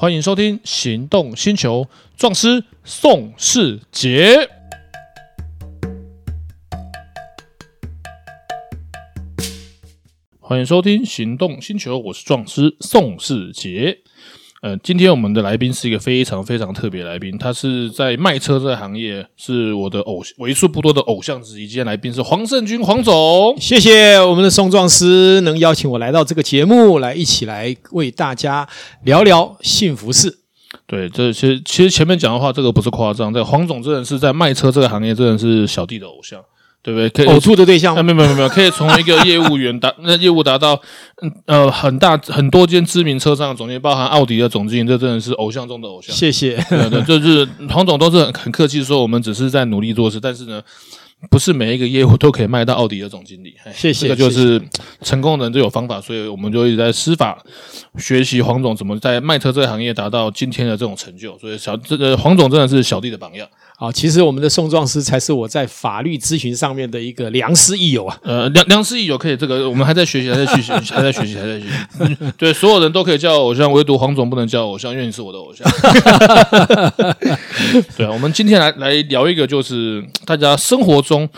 欢迎收听《行动星球》，壮师宋世杰。欢迎收听《行动星球》，我是壮师宋世杰。呃，今天我们的来宾是一个非常非常特别来宾，他是在卖车这个行业是我的偶为数不多的偶像之一。今天来宾是黄胜军黄总，谢谢我们的宋壮师能邀请我来到这个节目，来一起来为大家聊聊幸福事。对，这其实其实前面讲的话，这个不是夸张，这个黄总真的是在卖车这个行业真的是小弟的偶像。对不对？可以呕吐的对象？没有没有没有，可以从一个业务员达 那业务达到嗯呃很大很多间知名车商的总监，包含奥迪的总经理，这真的是偶像中的偶像。谢谢。对对，就是黄总都是很很客气说，我们只是在努力做事，但是呢，不是每一个业务都可以卖到奥迪的总经理。谢谢。这个就是成功人都有方法，所以我们就一直在师法学习黄总怎么在卖车这个行业达到今天的这种成就。所以小这个黄总真的是小弟的榜样。好，其实我们的宋壮师才是我在法律咨询上面的一个良师益友啊。呃，良良师益友可以，这个我们还在学习，还在学习，还在学习，还在学习。对，所有人都可以叫偶像，唯独黄总不能叫偶像，因为你是我的偶像。对啊，我们今天来来聊一个，就是大家生活中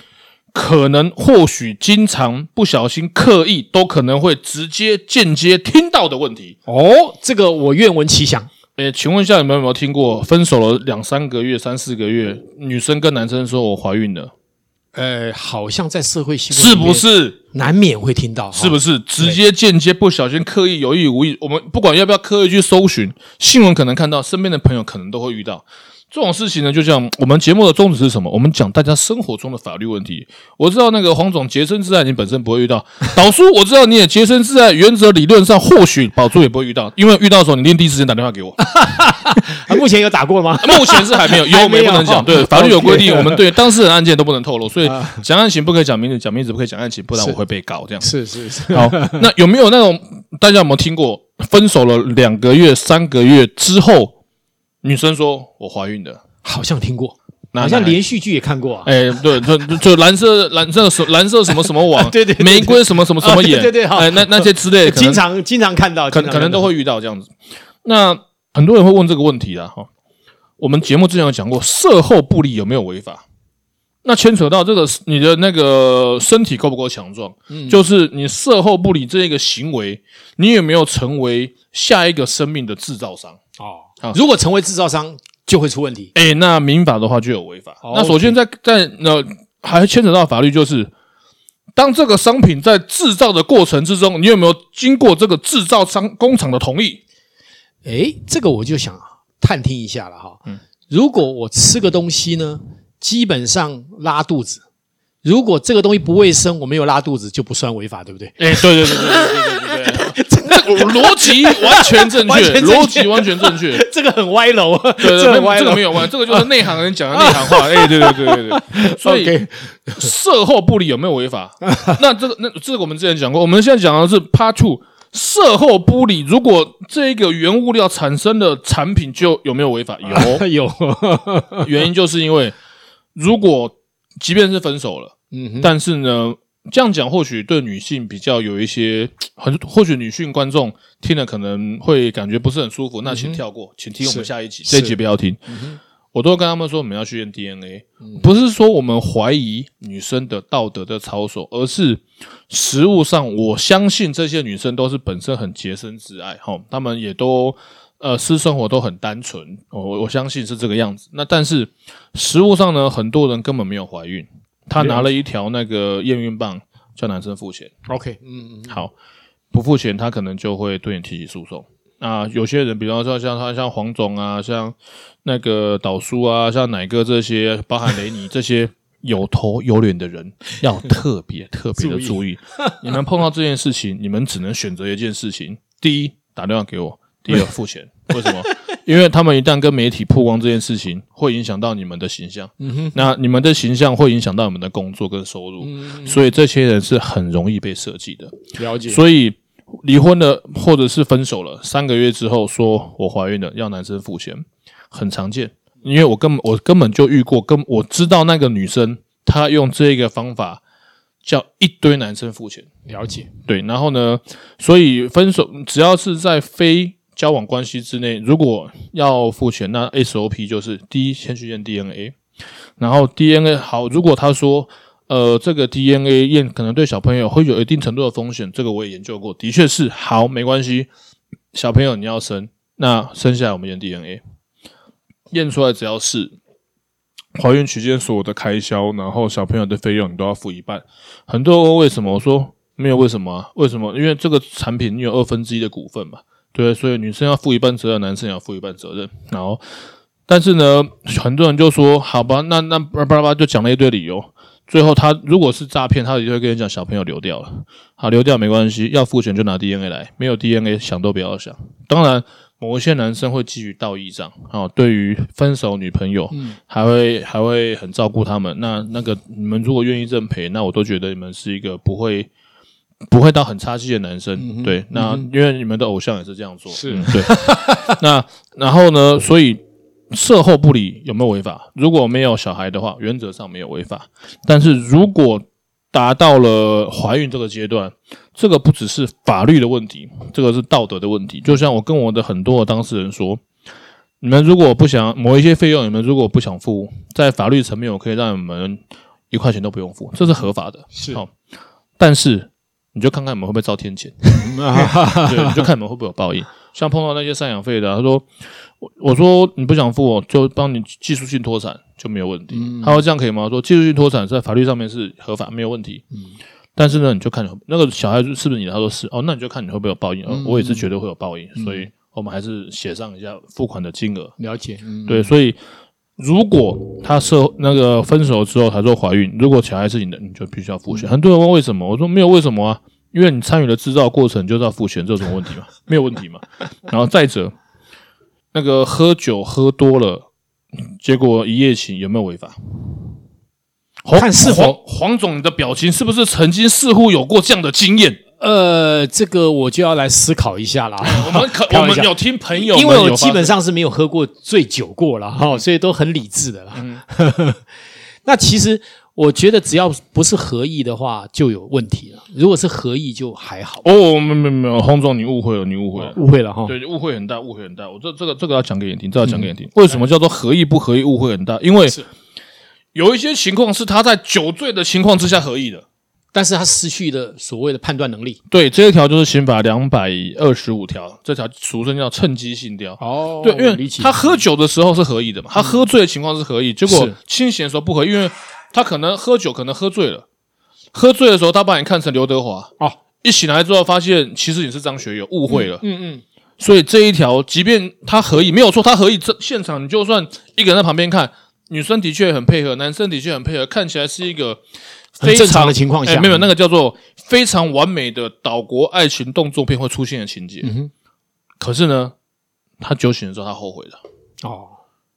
可能、或许、经常、不小心、刻意，都可能会直接、间接听到的问题。哦，这个我愿闻其详。诶，请问一下，你们有没有听过分手了两三个月、三四个月，女生跟男生说我怀孕了？呃，好像在社会新闻是不是难免会听到？是不是直接、间接、不小心、刻意、有意无意？我们不管要不要刻意去搜寻新闻，可能看到身边的朋友可能都会遇到。这种事情呢，就像我们节目的宗旨是什么？我们讲大家生活中的法律问题。我知道那个黄总洁身自爱，你本身不会遇到；导叔，我知道你也洁身自爱，原则理论上或许宝珠也不会遇到，因为遇到的时候你一定第一时间打电话给我。目前有打过吗？目前是还没有，有没不能讲。对，法律有规定，我们对当事人案件都不能透露，所以讲案情不可以讲名字，讲名字不可以讲案情，不然我会被告。这样是是是。好，那有没有那种大家有没有听过？分手了两个月、三个月之后，女生说我怀孕的。好像听过，好像连续剧也看过啊。哎，对，就就蓝色蓝色什蓝色什么什么网，对对，玫瑰什么什么什么眼，对对，哎，那那些之类的，经常经常看到，可可能都会遇到这样子。那很多人会问这个问题啊，哈，我们节目之前有讲过，射后不理有没有违法？那牵扯到这个你的那个身体够不够强壮？嗯，就是你射后不理这一个行为，你有没有成为下一个生命的制造商？哦，如果成为制造商就会出问题。哎，那民法的话就有违法。那首先在在那还牵扯到法律，就是当这个商品在制造的过程之中，你有没有经过这个制造商工厂的同意？哎，这个我就想探听一下了哈。嗯，如果我吃个东西呢，基本上拉肚子。如果这个东西不卫生，我没有拉肚子就不算违法，对不对？哎，对对对对对对对对。逻辑 完全正确，逻辑完全正确。这个很歪楼，对对，这个没有歪，这个就是内行人讲的内行话。哎，对对对对对。所以，售后不理有没有违法？那这个，那这个我们之前讲过。我们现在讲的是 Part Two，售后不理，如果这个原物料产生的产品就有没有违法？有有。原因就是因为，如果即便是分手了，嗯，但是呢。这样讲或许对女性比较有一些 很，或许女性观众听了可能会感觉不是很舒服，那请跳过，请听我们下一集，这一集不要听。我都跟他们说，我们要去验 DNA，不是说我们怀疑女生的道德的操守，而是实物上，我相信这些女生都是本身很洁身自爱，哈，她们也都呃私生活都很单纯，我我相信是这个样子。那但是实物上呢，很多人根本没有怀孕。他拿了一条那个验孕棒，叫男生付钱。OK，嗯嗯，好，不付钱，他可能就会对你提起诉讼。那有些人，比方说像他，像黄总啊，像那个导叔啊，像奶哥这些，包含雷尼这些有头有脸的人，要特别特别的注意。你们碰到这件事情，你们只能选择一件事情：第一，打电话给我；第二，付钱。为什么？因为他们一旦跟媒体曝光这件事情，会影响到你们的形象。嗯哼，那你们的形象会影响到你们的工作跟收入。嗯，所以这些人是很容易被设计的。了解。所以离婚了或者是分手了三个月之后，说我怀孕了，要男生付钱，很常见。因为我根本我根本就遇过，跟我知道那个女生，她用这个方法叫一堆男生付钱。了解。对，然后呢，所以分手只要是在非交往关系之内，如果要付钱，那 SOP 就是第一先去验 DNA，然后 DNA 好，如果他说呃这个 DNA 验可能对小朋友会有一定程度的风险，这个我也研究过，的确是好，没关系，小朋友你要生，那生下来我们验 DNA，验出来只要是怀孕期间所有的开销，然后小朋友的费用你都要付一半。很多人问为什么，我说。没有为什么啊？为什么？因为这个产品你有二分之一的股份嘛，对，所以女生要负一半责任，男生也要负一半责任。然后，但是呢，很多人就说，好吧，那那巴拉巴拉就讲了一堆理由。最后他如果是诈骗，他就会跟你讲小朋友流掉了，好，流掉没关系，要付钱就拿 DNA 来，没有 DNA 想都不要想。当然，某一些男生会基于道义上，啊，对于分手女朋友，嗯，还会还会很照顾他们。那那个你们如果愿意认赔，那我都觉得你们是一个不会。不会到很差劲的男生，嗯、对，那、嗯、因为你们的偶像也是这样做，是、嗯、对。那然后呢？所以事后不理有没有违法？如果没有小孩的话，原则上没有违法。但是如果达到了怀孕这个阶段，这个不只是法律的问题，这个是道德的问题。就像我跟我的很多的当事人说，你们如果不想某一些费用，你们如果不想付，在法律层面，我可以让你们一块钱都不用付，这是合法的。是好，但是。你就看看你们会不会遭天谴，对，你就看你们会不会有报应。像碰到那些赡养费的，他说我我说你不想付我，就帮你技术性脱产就没有问题。嗯、他说这样可以吗？说技术性脱产在法律上面是合法，没有问题。嗯、但是呢，你就看那个小孩子是不是你的？他说是哦，那你就看你会不会有报应。嗯、我也是觉得会有报应，嗯、所以我们还是写上一下付款的金额。了解，嗯、对，所以。如果他设那个分手之后才说怀孕，如果小孩是你的，你就必须要付钱。很多人问为什么，我说没有为什么啊，因为你参与了制造过程，就是要付钱，这有什么问题吗？没有问题嘛。然后再者，那个喝酒喝多了，结果一夜情有没有违法？看是黄黄总，你的表情是不是曾经似乎有过这样的经验？呃，这个我就要来思考一下啦。我们 可我们有听朋友，因为我基本上是没有喝过醉酒过了哈，所以都很理智的了。嗯、那其实我觉得只要不是合意的话，就有问题了。如果是合意，就还好。哦，没没没有，洪总你误会了，你误会了，误会了哈。对，误会很大，误会很大。我这这个这个要讲给你听，这个、要讲给你听。嗯、为什么叫做合意不合意？误会很大，因为有一些情况是他在酒醉的情况之下合意的。但是他失去了所谓的判断能力。对，这一条就是刑法两百二十五条，这条俗称叫趁机性交。哦，对，因为他喝酒的时候是合意的嘛，他喝醉的情况是合意，结果清醒的时候不合意，因为他可能喝酒，可能喝醉了，喝醉的时候他把你看成刘德华哦，一醒来之后发现其实你是张学友，误会了。嗯嗯，所以这一条，即便他合意没有错，他合意这现场你就算一个人在旁边看，女生的确很配合，男生的确很配合，看起来是一个。非常正常的情况下，欸，没有那个叫做非常完美的岛国爱情动作片会出现的情节。嗯哼。可是呢，他酒醒的时候他后悔了。哦。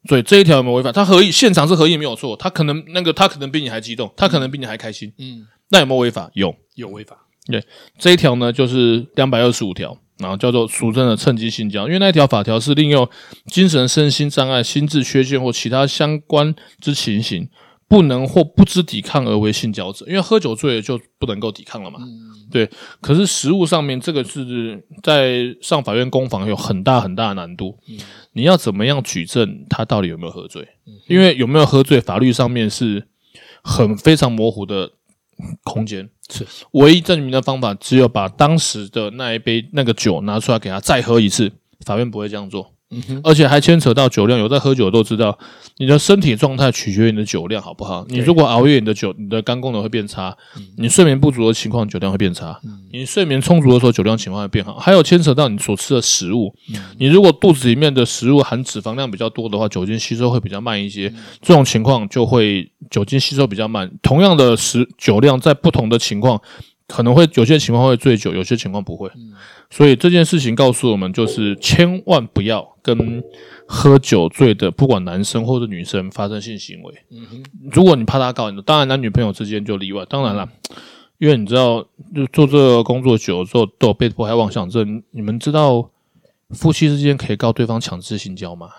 所以这一条有没有违法？他合意，现场是合意没有错。他可能那个他可能比你还激动，他可能比你还开心。嗯。那有没有违法？有，有违法。对，这一条呢就是两百二十五条，然后叫做俗称的趁机性交，因为那一条法条是利用精神身心障碍、心智缺陷或其他相关之情形。不能或不知抵抗而为性交者，因为喝酒醉了就不能够抵抗了嘛。嗯、对，可是实物上面这个是在上法院公房有很大很大的难度。嗯、你要怎么样举证他到底有没有喝醉？嗯、因为有没有喝醉，法律上面是很非常模糊的空间。是，唯一证明的方法只有把当时的那一杯那个酒拿出来给他再喝一次，法院不会这样做。而且还牵扯到酒量，有在喝酒都知道，你的身体状态取决于你的酒量好不好。你如果熬夜，你的酒、你的肝功能会变差；你睡眠不足的情况，酒量会变差；你睡眠充足的时候，酒量情况会变好。还有牵扯到你所吃的食物，你如果肚子里面的食物含脂肪量比较多的话，酒精吸收会比较慢一些。这种情况就会酒精吸收比较慢。同样的食酒量，在不同的情况。可能会有些情况会醉酒，有些情况不会。所以这件事情告诉我们，就是千万不要跟喝酒醉的，不管男生或者女生发生性行为。如果你怕他告你，当然男女朋友之间就例外。当然了，因为你知道，就做这个工作久了之后，都有被迫害妄想症。你们知道夫妻之间可以告对方强制性交吗？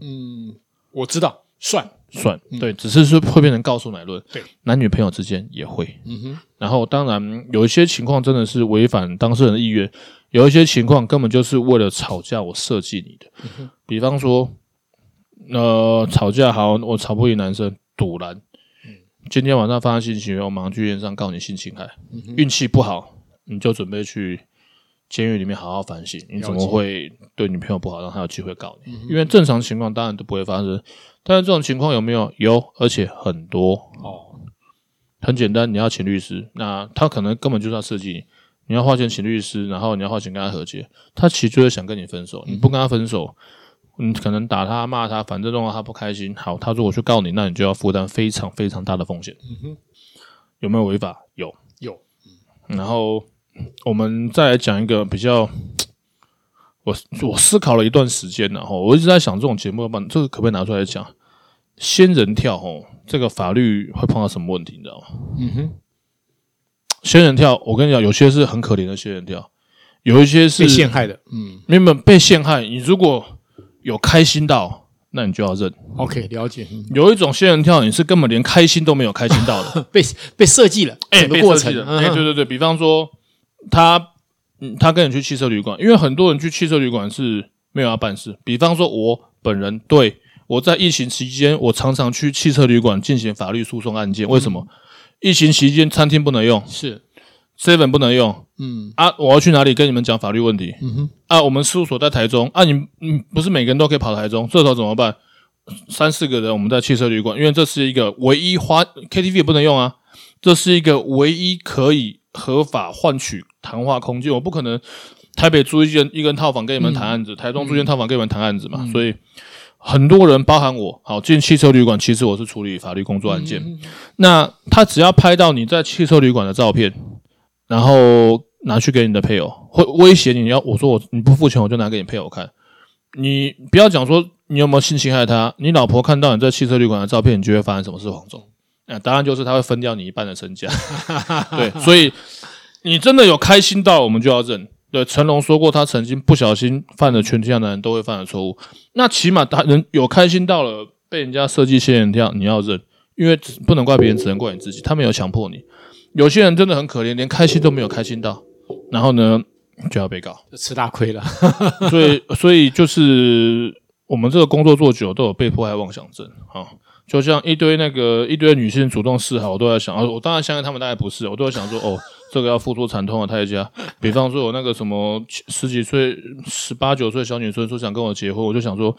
嗯，我知道，算。算对，只是说会变成告诉乃论。对，男女朋友之间也会。嗯哼。然后当然有一些情况真的是违反当事人的意愿，有一些情况根本就是为了吵架我设计你的。嗯、比方说，呃，吵架好，我吵不赢男生，赌烂。今天晚上发生性行为，我马上去医院上告你性侵害。运气、嗯、不好，你就准备去监狱里面好好反省。你怎么会对女朋友不好，让她有机会告你？因为正常情况当然都不会发生，但是这种情况有没有？有，而且很多。哦，很简单，你要请律师，那他可能根本就是要设计你，你要花钱请律师，然后你要花钱跟他和解，他其实就是想跟你分手。你不跟他分手。嗯你可能打他骂他，反正让他不开心。好，他如果去告你，那你就要负担非常非常大的风险。嗯哼，有没有违法？有有。然后我们再来讲一个比较，我我思考了一段时间，然后我一直在想，这种节目要不这个可不可以拿出来讲？仙人跳哦，这个法律会碰到什么问题？你知道吗？嗯哼，仙人跳，我跟你讲，有些是很可怜的仙人跳，有一些是被陷害的。嗯，原本被陷害，你如果有开心到，那你就要认。OK，了解。有一种仙人跳，你是根本连开心都没有开心到的，被被设计了，整个过程。哎，对对对，比方说他，嗯，他跟你去汽车旅馆，因为很多人去汽车旅馆是没有要办事。比方说，我本人对我在疫情期间，我常常去汽车旅馆进行法律诉讼案件。为什么？嗯、疫情期间餐厅不能用，是。seven 不能用，嗯啊，我要去哪里跟你们讲法律问题？嗯哼，啊，我们事务所在台中，啊你，你嗯不是每个人都可以跑台中，这时候怎么办？三四个人我们在汽车旅馆，因为这是一个唯一花 KTV 也不能用啊，这是一个唯一可以合法换取谈话空间，我不可能台北租一间一间套房跟你们谈案子，嗯、台中租一间套房跟你们谈案子嘛，嗯、所以很多人包含我，好进汽车旅馆，其实我是处理法律工作案件，嗯、那他只要拍到你在汽车旅馆的照片。然后拿去给你的配偶，会威胁你，你要我说我你不付钱，我就拿给你配偶看。你不要讲说你有没有性侵害他，你老婆看到你在汽车旅馆的照片，你就会发生什么事？黄总，啊，答案就是他会分掉你一半的身家。对，所以你真的有开心到，我们就要认。对，成龙说过，他曾经不小心犯了全天下男人都会犯的错误。那起码他人有开心到了，被人家设计仙人跳，你要认，因为不能怪别人，只能怪你自己。他没有强迫你。有些人真的很可怜，连开心都没有开心到，然后呢就要被告，就吃大亏了。所以，所以就是我们这个工作做久，都有被迫害妄想症啊。就像一堆那个一堆女性主动示好，我都在想啊，我当然相信他们大概不是，我都在想说，哦，这个要付出惨痛的代价。比方说，有那个什么十几岁、十八九岁小女生说想跟我结婚，我就想说。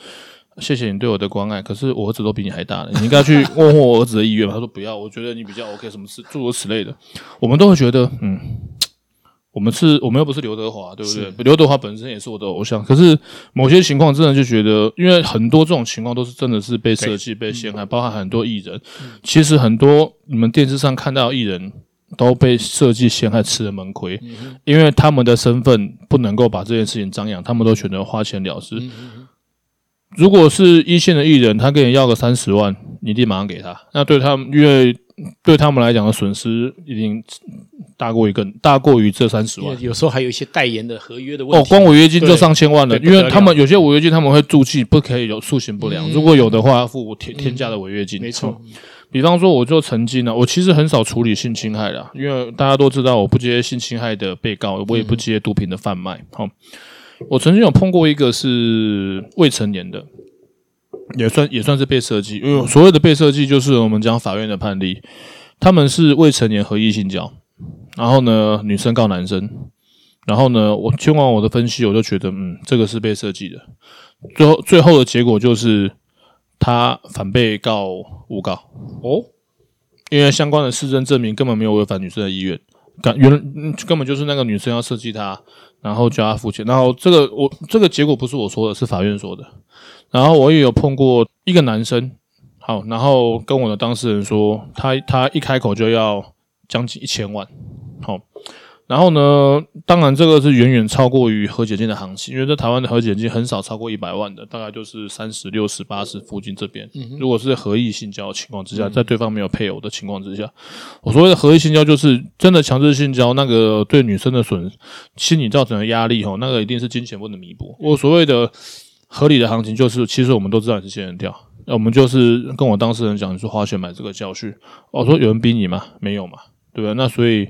谢谢你对我的关爱，可是我儿子都比你还大了，你应该去问问我儿子的意愿吧。他说不要，我觉得你比较 OK，什么事诸如此类的，我们都会觉得，嗯，我们是，我们又不是刘德华，对不对？是刘德华本身也是我的偶像，可是某些情况真的就觉得，因为很多这种情况都是真的是被设计、被陷害，包含很多艺人，嗯、其实很多你们电视上看到艺人都被设计陷害，吃了闷亏，嗯、因为他们的身份不能够把这件事情张扬，他们都选择花钱了事。嗯如果是一线的艺人，他跟你要个三十万，你一定马上给他。那对他们，因为对他们来讲的损失一定大过于更大过于这三十万。有时候还有一些代言的合约的问题。哦，光违约金就上千万了，因为他们有些违约金他们会注记，不可以有塑形不良。嗯、如果有的话，要付天天价的违约金。嗯、没错。比方说，我就曾经呢、啊，我其实很少处理性侵害的，因为大家都知道，我不接性侵害的被告，我也不接毒品的贩卖。好、嗯。我曾经有碰过一个是未成年的，也算也算是被设计，因为所谓的被设计就是我们讲法院的判例，他们是未成年合意性交，然后呢，女生告男生，然后呢，我听完我的分析，我就觉得，嗯，这个是被设计的，最后最后的结果就是他反被告诬告哦，因为相关的事证证明根本没有违反女生的意愿，根原根本就是那个女生要设计他。然后叫他付钱，然后这个我这个结果不是我说的，是法院说的。然后我也有碰过一个男生，好，然后跟我的当事人说，他他一开口就要将近一千万，好。然后呢，当然这个是远远超过于和解金的行情，因为在台湾的和解金很少超过一百万的，大概就是三十六十八十附近这边。嗯、如果是合意性交的情况之下，在对方没有配偶的情况之下，我所谓的合意性交就是真的强制性交，那个对女生的损心理造成的压力，吼，那个一定是金钱不能弥补。我所谓的合理的行情就是，其实我们都知道你是仙人跳，那我们就是跟我当事人讲，你说花钱买这个教训。我说有人逼你吗？没有嘛，对吧？那所以。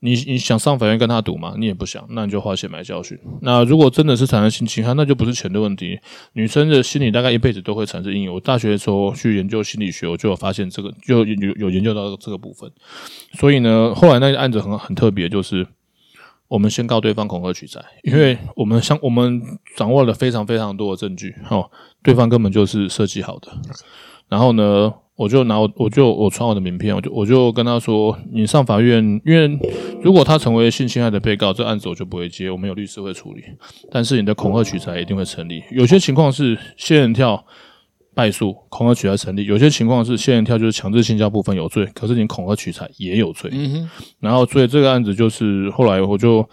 你你想上法院跟他赌吗？你也不想，那你就花钱买教训。那如果真的是产生性侵害，那就不是钱的问题。女生的心理大概一辈子都会产生阴影。我大学的时候去研究心理学，我就有发现这个，就有有研究到这个部分。所以呢，后来那个案子很很特别，就是我们先告对方恐吓取财，因为我们相我们掌握了非常非常多的证据，哦，对方根本就是设计好的。然后呢，我就拿我，我就我传我的名片，我就我就跟他说，你上法院，因为如果他成为性侵害的被告，这案子我就不会接，我们有律师会处理。但是你的恐吓取材一定会成立。有些情况是仙人跳败诉，恐吓取材成立；有些情况是仙人跳就是强制性交部分有罪，可是你恐吓取材也有罪。嗯哼。然后所以这个案子就是后来我就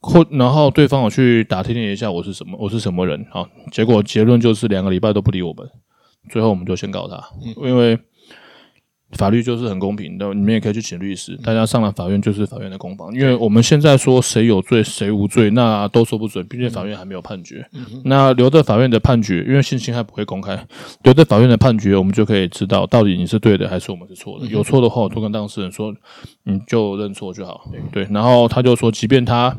后，然后对方我去打听了一下我是什么，我是什么人啊？结果结论就是两个礼拜都不理我们。最后我们就先告他，因为法律就是很公平的，你们也可以去请律师，大家上了法院就是法院的公房。因为我们现在说谁有罪谁无罪，那都说不准，毕竟法院还没有判决。那留着法院的判决，因为性侵害不会公开，留着法院的判决，我们就可以知道到底你是对的还是我们是错的。有错的话，我就跟当事人说，你就认错就好。对，然后他就说，即便他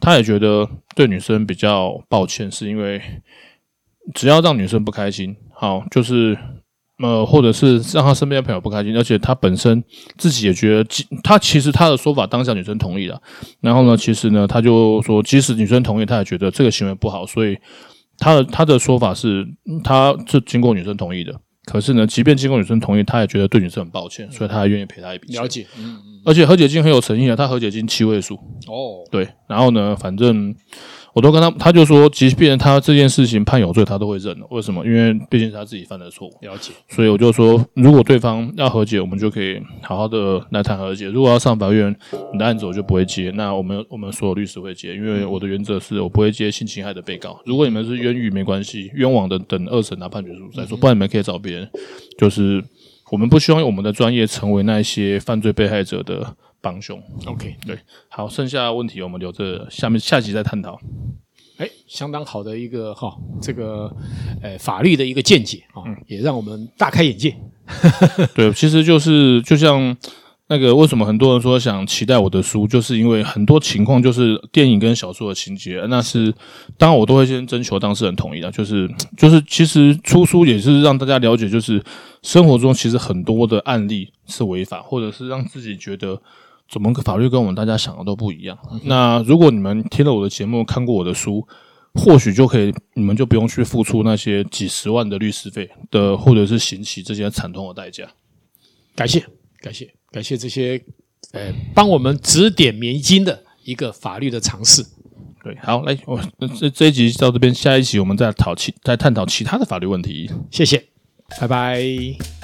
他也觉得对女生比较抱歉，是因为只要让女生不开心。好，就是呃，或者是让她身边的朋友不开心，而且她本身自己也觉得，她其实她的说法当下女生同意了，然后呢，其实呢，她就说，即使女生同意，她也觉得这个行为不好，所以她的她的说法是，她是经过女生同意的，可是呢，即便经过女生同意，她也觉得对女生很抱歉，所以她还愿意赔她一笔。了解，嗯嗯，而且和解金很有诚意啊，她和解金七位数哦，对，然后呢，反正。我都跟他，他就说，即便他这件事情判有罪，他都会认的。为什么？因为毕竟是他自己犯的错误。了解。所以我就说，如果对方要和解，我们就可以好好的来谈和解。如果要上法院，你的案子我就不会接。那我们我们所有律师会接，因为我的原则是我不会接性侵害的被告。如果你们是冤狱，没关系，冤枉的等二审拿判决书再说。不然你们可以找别人。就是我们不希望我们的专业成为那些犯罪被害者的。帮凶，OK，对，好，剩下的问题我们留着下面下集再探讨。哎，相当好的一个哈，这个呃法律的一个见解啊，嗯、也让我们大开眼界。对，其实就是就像那个为什么很多人说想期待我的书，就是因为很多情况就是电影跟小说的情节，那是当然我都会先征求当事人同意的，就是就是其实出书也是让大家了解，就是生活中其实很多的案例是违法，或者是让自己觉得。怎么个法律跟我们大家想的都不一样？那如果你们听了我的节目，看过我的书，或许就可以，你们就不用去付出那些几十万的律师费的，或者是刑期这些惨痛的代价。感谢，感谢，感谢这些，呃，帮我们指点迷津的一个法律的尝试。对，好，来，我这这一集到这边，下一集我们再讨其再探讨其他的法律问题。谢谢，拜拜。